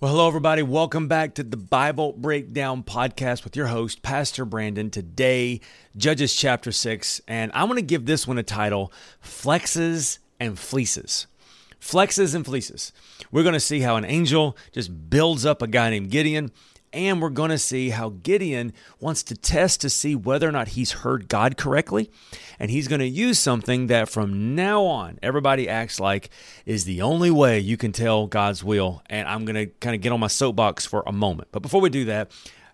Well, hello, everybody. Welcome back to the Bible Breakdown Podcast with your host, Pastor Brandon. Today, Judges chapter 6, and I'm going to give this one a title Flexes and Fleeces. Flexes and Fleeces. We're going to see how an angel just builds up a guy named Gideon and we're going to see how Gideon wants to test to see whether or not he's heard God correctly. And he's going to use something that from now on, everybody acts like is the only way you can tell God's will. And I'm going to kind of get on my soapbox for a moment. But before we do that,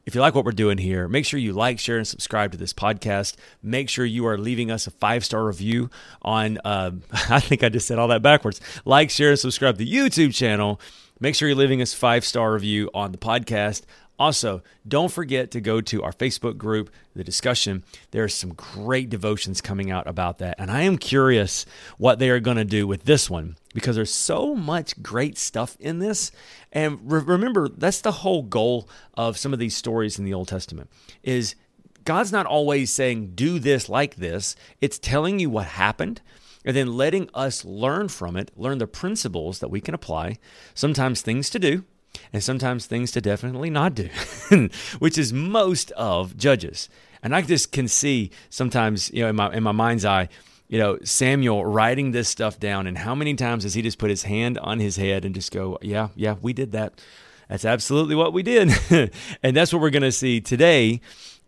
if you like what we're doing here, make sure you like, share, and subscribe to this podcast. Make sure you are leaving us a five star review on, uh, I think I just said all that backwards. Like, share, and subscribe to the YouTube channel. Make sure you're leaving us five star review on the podcast. Also, don't forget to go to our Facebook group, the discussion. There are some great devotions coming out about that. And I am curious what they are going to do with this one because there's so much great stuff in this. And re- remember, that's the whole goal of some of these stories in the Old Testament is God's not always saying do this like this. It's telling you what happened and then letting us learn from it, learn the principles that we can apply, sometimes things to do, and sometimes things to definitely not do, which is most of judges. And I just can see sometimes, you know, in my in my mind's eye, you know, Samuel writing this stuff down, and how many times does he just put his hand on his head and just go, "Yeah, yeah, we did that. That's absolutely what we did," and that's what we're going to see today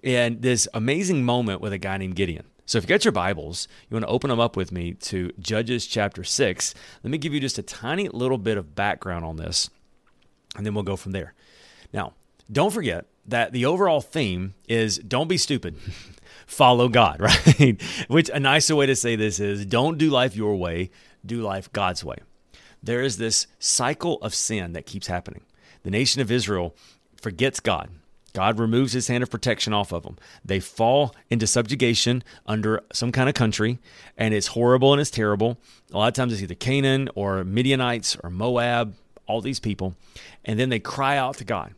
in this amazing moment with a guy named Gideon. So if you got your Bibles, you want to open them up with me to Judges chapter 6. Let me give you just a tiny little bit of background on this and then we'll go from there. Now, don't forget that the overall theme is don't be stupid. Follow God, right? Which a nicer way to say this is don't do life your way, do life God's way. There is this cycle of sin that keeps happening. The nation of Israel forgets God. God removes his hand of protection off of them. They fall into subjugation under some kind of country, and it's horrible and it's terrible. A lot of times it's either Canaan or Midianites or Moab, all these people, and then they cry out to God.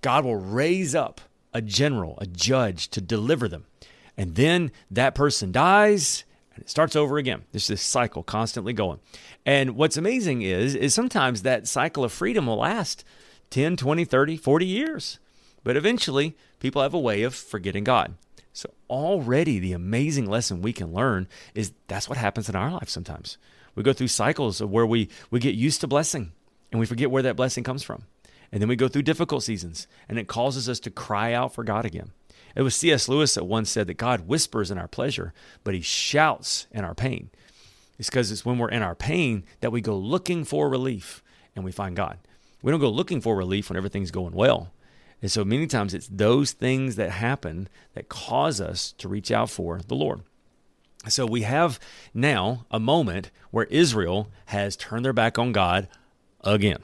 God will raise up a general, a judge to deliver them. And then that person dies and it starts over again. There's this cycle constantly going. And what's amazing is is sometimes that cycle of freedom will last 10, 20, 30, 40 years. But eventually, people have a way of forgetting God. So already the amazing lesson we can learn is that's what happens in our life sometimes. We go through cycles of where we we get used to blessing and we forget where that blessing comes from. And then we go through difficult seasons, and it causes us to cry out for God again. It was C.S. Lewis that once said that God whispers in our pleasure, but he shouts in our pain. It's because it's when we're in our pain that we go looking for relief and we find God. We don't go looking for relief when everything's going well. And so many times it's those things that happen that cause us to reach out for the Lord. So we have now a moment where Israel has turned their back on God again.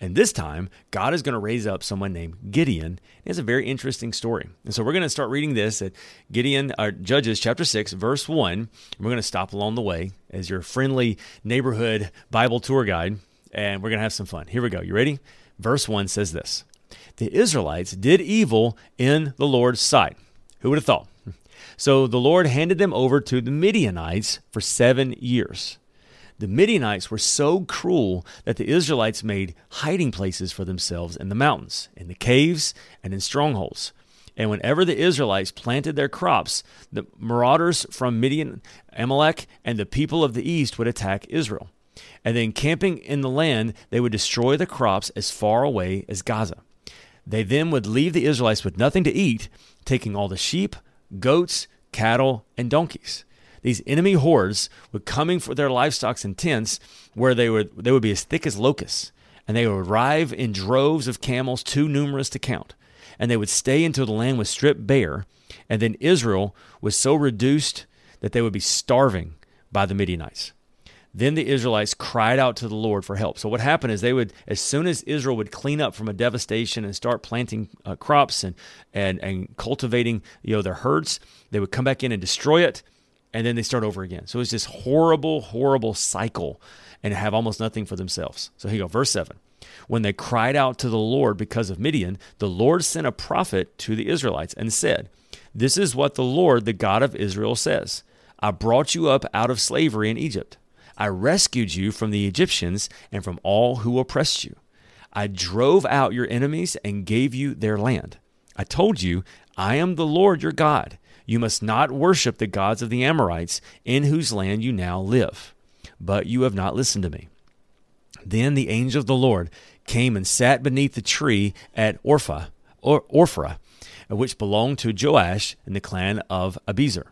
And this time, God is going to raise up someone named Gideon. It's a very interesting story. And so we're going to start reading this at Gideon, or uh, Judges chapter 6, verse 1. And we're going to stop along the way as your friendly neighborhood Bible tour guide. And we're going to have some fun. Here we go. You ready? Verse 1 says this The Israelites did evil in the Lord's sight. Who would have thought? So the Lord handed them over to the Midianites for seven years. The Midianites were so cruel that the Israelites made hiding places for themselves in the mountains, in the caves, and in strongholds. And whenever the Israelites planted their crops, the marauders from Midian, Amalek, and the people of the east would attack Israel. And then, camping in the land, they would destroy the crops as far away as Gaza. They then would leave the Israelites with nothing to eat, taking all the sheep, goats, cattle, and donkeys these enemy hordes were coming for their livestock in tents where they would they would be as thick as locusts, and they would arrive in droves of camels too numerous to count, and they would stay until the land was stripped bare, and then Israel was so reduced that they would be starving by the Midianites. Then the Israelites cried out to the Lord for help. So what happened is they would, as soon as Israel would clean up from a devastation and start planting uh, crops and, and and cultivating you know their herds, they would come back in and destroy it and then they start over again. So it's this horrible, horrible cycle and have almost nothing for themselves. So here you go, verse 7. When they cried out to the Lord because of Midian, the Lord sent a prophet to the Israelites and said, This is what the Lord, the God of Israel, says I brought you up out of slavery in Egypt. I rescued you from the Egyptians and from all who oppressed you. I drove out your enemies and gave you their land. I told you, I am the Lord your God. You must not worship the gods of the Amorites, in whose land you now live. But you have not listened to me. Then the angel of the Lord came and sat beneath the tree at Orpha, or Ophrah, which belonged to Joash in the clan of Abiezer.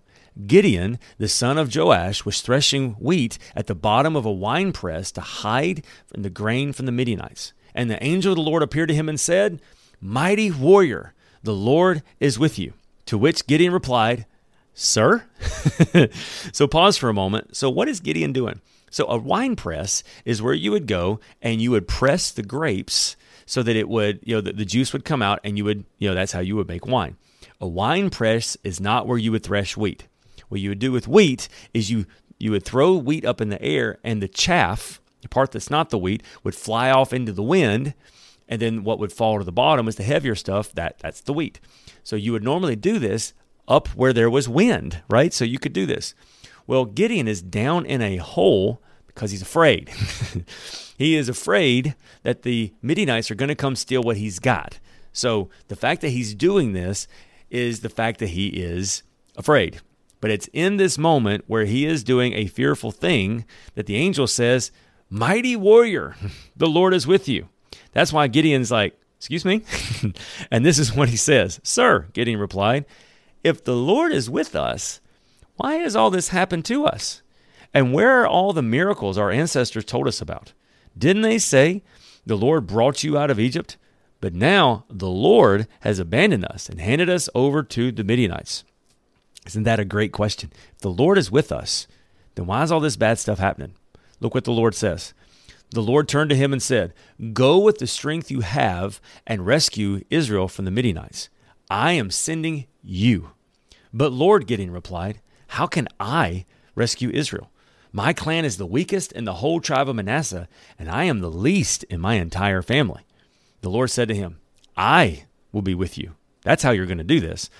Gideon, the son of Joash, was threshing wheat at the bottom of a winepress to hide from the grain from the Midianites. And the angel of the Lord appeared to him and said, Mighty warrior, the Lord is with you. To which Gideon replied, Sir? so pause for a moment. So, what is Gideon doing? So, a wine press is where you would go and you would press the grapes so that it would, you know, the, the juice would come out and you would, you know, that's how you would make wine. A wine press is not where you would thresh wheat. What you would do with wheat is you you would throw wheat up in the air and the chaff, the part that's not the wheat, would fly off into the wind, and then what would fall to the bottom is the heavier stuff, that that's the wheat. So you would normally do this up where there was wind, right? So you could do this. Well, Gideon is down in a hole because he's afraid. he is afraid that the Midianites are going to come steal what he's got. So the fact that he's doing this is the fact that he is afraid. But it's in this moment where he is doing a fearful thing that the angel says, Mighty warrior, the Lord is with you. That's why Gideon's like, Excuse me? and this is what he says Sir, Gideon replied, if the Lord is with us, why has all this happened to us? And where are all the miracles our ancestors told us about? Didn't they say, The Lord brought you out of Egypt? But now the Lord has abandoned us and handed us over to the Midianites. Isn't that a great question? If the Lord is with us, then why is all this bad stuff happening? Look what the Lord says. The Lord turned to him and said, Go with the strength you have and rescue Israel from the Midianites. I am sending you. But Lord, Gideon replied, How can I rescue Israel? My clan is the weakest in the whole tribe of Manasseh, and I am the least in my entire family. The Lord said to him, I will be with you. That's how you're going to do this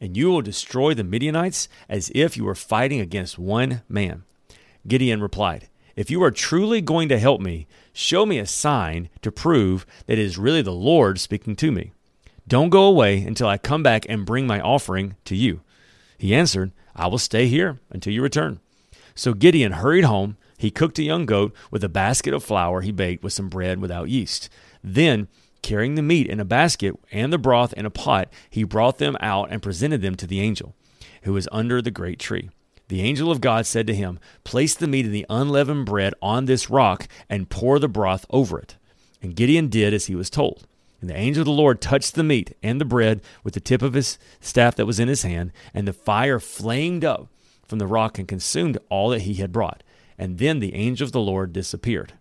and you will destroy the Midianites as if you were fighting against one man. Gideon replied, If you are truly going to help me, show me a sign to prove that it is really the Lord speaking to me. Don't go away until I come back and bring my offering to you. He answered, I will stay here until you return. So Gideon hurried home. He cooked a young goat with a basket of flour he baked with some bread without yeast. Then Carrying the meat in a basket and the broth in a pot, he brought them out and presented them to the angel, who was under the great tree. The angel of God said to him, Place the meat and the unleavened bread on this rock and pour the broth over it. And Gideon did as he was told. And the angel of the Lord touched the meat and the bread with the tip of his staff that was in his hand, and the fire flamed up from the rock and consumed all that he had brought. And then the angel of the Lord disappeared.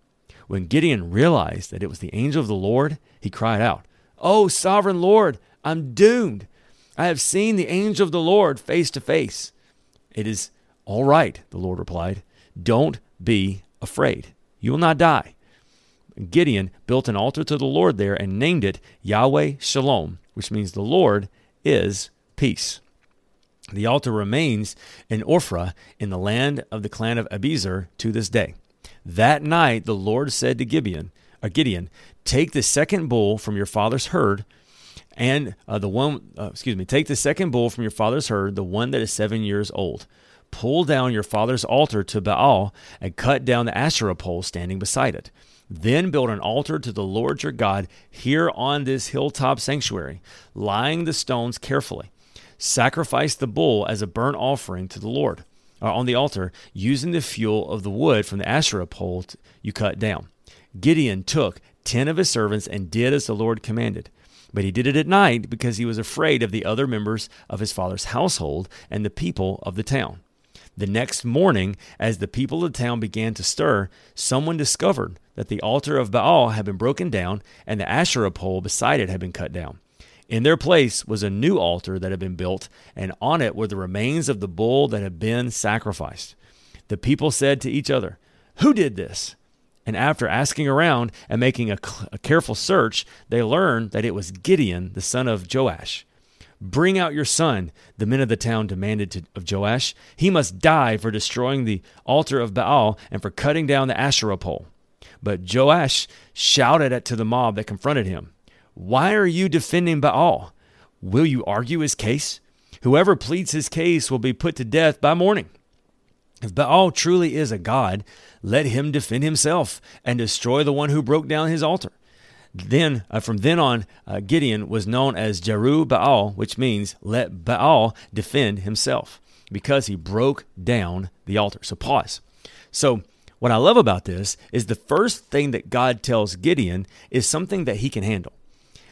When Gideon realized that it was the angel of the Lord, he cried out, Oh, sovereign Lord, I'm doomed. I have seen the angel of the Lord face to face. It is all right, the Lord replied. Don't be afraid. You will not die. Gideon built an altar to the Lord there and named it Yahweh Shalom, which means the Lord is peace. The altar remains in Ophrah in the land of the clan of Abiezer to this day. That night the Lord said to Gibeon, uh, Gideon, take the second bull from your father's herd, and uh, the one, uh, excuse me, take the second bull from your father's herd, the one that is seven years old. Pull down your father's altar to Baal and cut down the Asherah pole standing beside it. Then build an altar to the Lord your God here on this hilltop sanctuary, lying the stones carefully. Sacrifice the bull as a burnt offering to the Lord uh, on the altar using the fuel of the wood from the Asherah pole you cut down. Gideon took ten of his servants and did as the Lord commanded. But he did it at night because he was afraid of the other members of his father's household and the people of the town. The next morning, as the people of the town began to stir, someone discovered that the altar of Baal had been broken down and the Asherah pole beside it had been cut down. In their place was a new altar that had been built, and on it were the remains of the bull that had been sacrificed. The people said to each other, Who did this? And after asking around and making a, a, careful search, they learned that it was Gideon, the son of Joash. Bring out your son, the men of the town demanded to, of Joash. He must die for destroying the altar of Baal and for cutting down the Asherah pole. But Joash shouted at to the mob that confronted him, Why are you defending Baal? Will you argue his case? Whoever pleads his case will be put to death by morning. If Baal truly is a god, let him defend himself and destroy the one who broke down his altar. Then, uh, from then on, uh, Gideon was known as Jeru Baal, which means let Baal defend himself, because he broke down the altar. So, pause. So, what I love about this is the first thing that God tells Gideon is something that he can handle.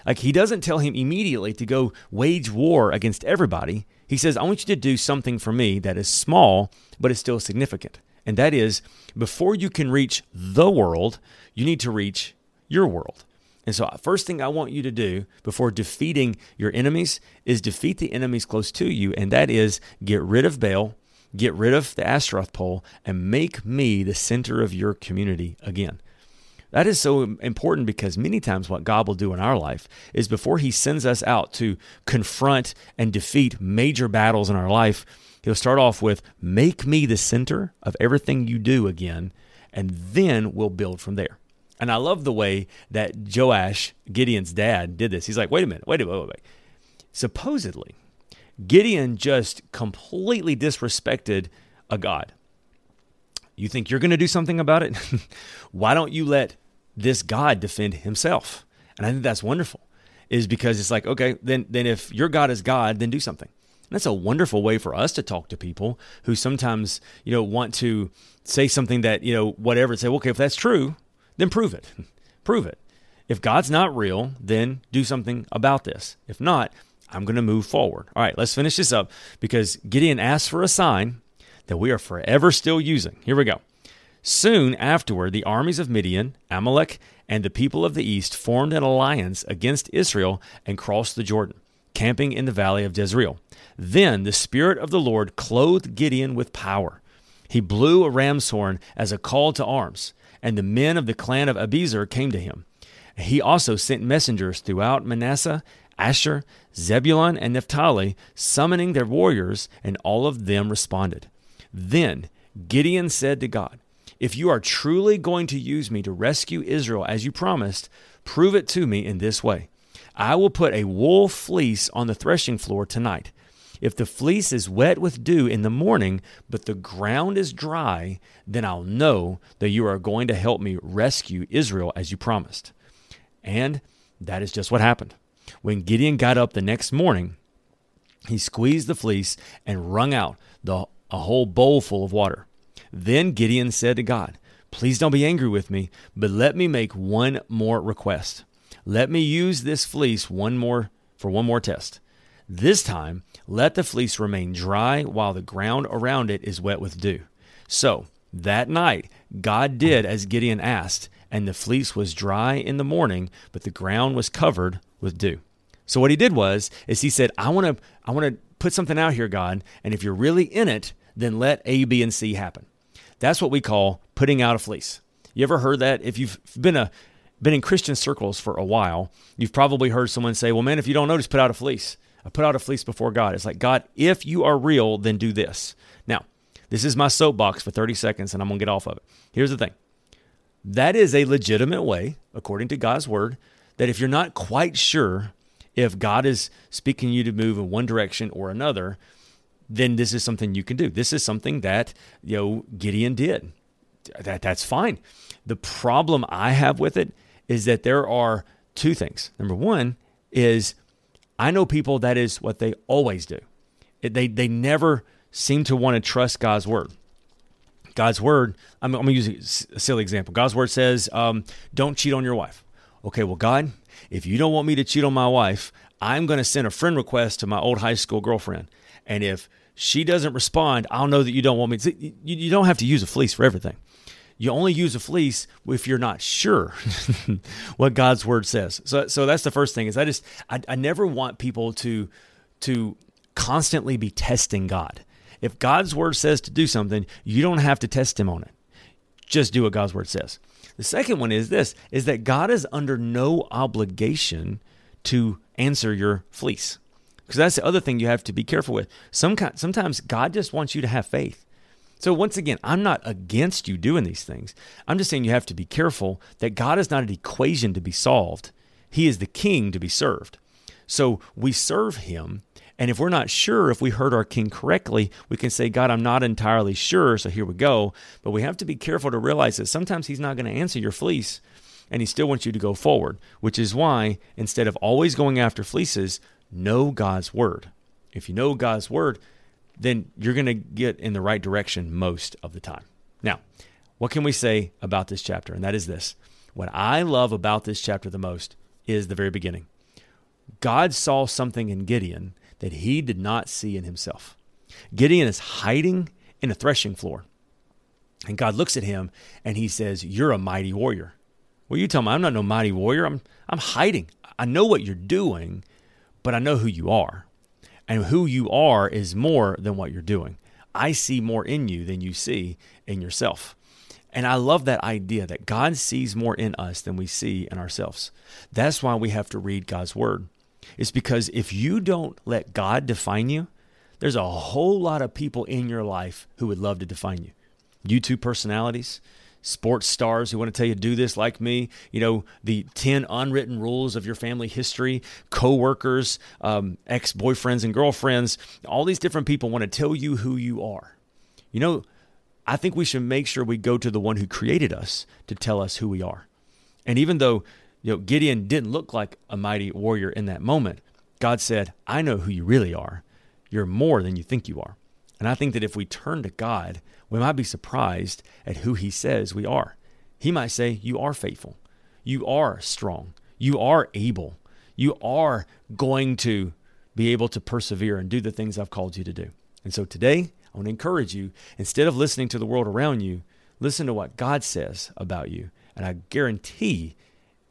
Like, he doesn't tell him immediately to go wage war against everybody. He says, I want you to do something for me that is small, but is still significant. And that is, before you can reach the world, you need to reach your world. And so, uh, first thing I want you to do before defeating your enemies is defeat the enemies close to you, and that is get rid of Baal, get rid of the Ashtaroth pole, and make me the center of your community again. That is so important because many times what God will do in our life is before He sends us out to confront and defeat major battles in our life, He'll start off with, Make me the center of everything you do again, and then we'll build from there. And I love the way that Joash, Gideon's dad, did this. He's like, Wait a minute, wait a minute, wait a minute. Supposedly, Gideon just completely disrespected a God. You think you're going to do something about it? Why don't you let this God defend himself? And I think that's wonderful, is because it's like, okay, then, then if your God is God, then do something. And that's a wonderful way for us to talk to people who sometimes, you know, want to say something that, you know, whatever, say, well, okay, if that's true, then prove it. prove it. If God's not real, then do something about this. If not, I'm going to move forward. All right, let's finish this up because Gideon asked for a sign that we are forever still using. Here we go. Soon afterward, the armies of Midian, Amalek, and the people of the east formed an alliance against Israel and crossed the Jordan, camping in the valley of Jezreel. Then the Spirit of the Lord clothed Gideon with power. He blew a ram's horn as a call to arms, and the men of the clan of Abiezer came to him. He also sent messengers throughout Manasseh, Asher, Zebulun, and Naphtali, summoning their warriors, and all of them responded. Then Gideon said to God, If you are truly going to use me to rescue Israel as you promised, prove it to me in this way. I will put a wool fleece on the threshing floor tonight. If the fleece is wet with dew in the morning, but the ground is dry, then I'll know that you are going to help me rescue Israel as you promised. And that is just what happened. When Gideon got up the next morning, he squeezed the fleece and wrung out the, a whole bowl full of water. Then Gideon said to God, Please don't be angry with me, but let me make one more request. Let me use this fleece one more for one more test. This time, let the fleece remain dry while the ground around it is wet with dew. So, that night, God did as Gideon asked, and the fleece was dry in the morning, but the ground was covered with dew. So what he did was is he said, I want to I want to put something out here, God, and if you're really in it, then let A, B, and C happen. That's what we call putting out a fleece. You ever heard that? If you've been a been in Christian circles for a while, you've probably heard someone say, Well, man, if you don't know, just put out a fleece. I put out a fleece before God. It's like, God, if you are real, then do this. Now, this is my soapbox for 30 seconds and I'm going to get off of it. Here's the thing that is a legitimate way, according to God's word, that if you're not quite sure if God is speaking you to move in one direction or another, then this is something you can do. This is something that, you know, Gideon did. That that's fine. The problem I have with it is that there are two things. Number one is I know people that is what they always do. they they never seem to want to trust God's word. God's word. I'm, I'm going to use a silly example. God's word says, um, "Don't cheat on your wife." Okay, well, God, if you don't want me to cheat on my wife, I'm going to send a friend request to my old high school girlfriend, and if she doesn't respond, I'll know that you don't want me. To, you don't have to use a fleece for everything. You only use a fleece if you're not sure what God's word says. So, so that's the first thing is I just, I, I never want people to, to constantly be testing God. If God's word says to do something, you don't have to test him on it. Just do what God's word says. The second one is this is that God is under no obligation to answer your fleece. Because that's the other thing you have to be careful with. Some sometimes God just wants you to have faith. So once again, I'm not against you doing these things. I'm just saying you have to be careful that God is not an equation to be solved. He is the king to be served. So we serve him and if we're not sure if we heard our king correctly, we can say, God, I'm not entirely sure, so here we go. But we have to be careful to realize that sometimes he's not going to answer your fleece and he still wants you to go forward, which is why instead of always going after fleeces, know God's word. If you know God's word, then you're going to get in the right direction most of the time. Now, what can we say about this chapter? And that is this. What I love about this chapter the most is the very beginning. God saw something in Gideon that he did not see in himself. Gideon is hiding in a threshing floor. And God looks at him and he says, You're a mighty warrior. Well, you tell me, I'm not no mighty warrior. I'm, I'm hiding. I know what you're doing, but I know who you are. And who you are is more than what you're doing. I see more in you than you see in yourself. And I love that idea that God sees more in us than we see in ourselves. That's why we have to read God's word It's because if you don't let God define you, there's a whole lot of people in your life who would love to define you. YouTube personalities, sports stars who want to tell you do this like me, you know, the 10 unwritten rules of your family history, coworkers, um, ex-boyfriends and girlfriends, all these different people want to tell you who you are. You know, I think we should make sure we go to the one who created us to tell us who we are. And even though you know, Gideon didn't look like a mighty warrior in that moment. God said, I know who you really are. You're more than you think you are. And I think that if we turn to God, we might be surprised at who He says we are. He might say, You are faithful. You are strong. You are able. You are going to be able to persevere and do the things I've called you to do. And so today, I want to encourage you instead of listening to the world around you, listen to what God says about you. And I guarantee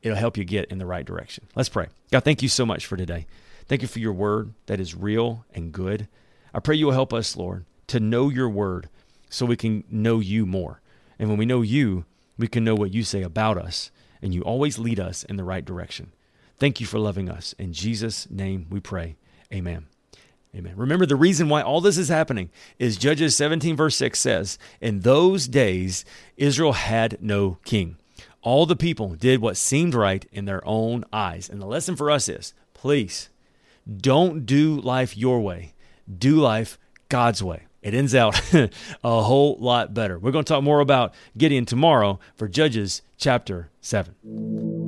it'll help you get in the right direction. Let's pray. God, thank you so much for today. Thank you for your word that is real and good. I pray you will help us, Lord, to know your word so we can know you more. And when we know you, we can know what you say about us, and you always lead us in the right direction. Thank you for loving us. In Jesus' name we pray. Amen. Amen. Remember, the reason why all this is happening is Judges 17, verse 6 says, In those days, Israel had no king. All the people did what seemed right in their own eyes. And the lesson for us is please don't do life your way, do life God's way. It ends out a whole lot better. We're going to talk more about Gideon tomorrow for Judges chapter 7.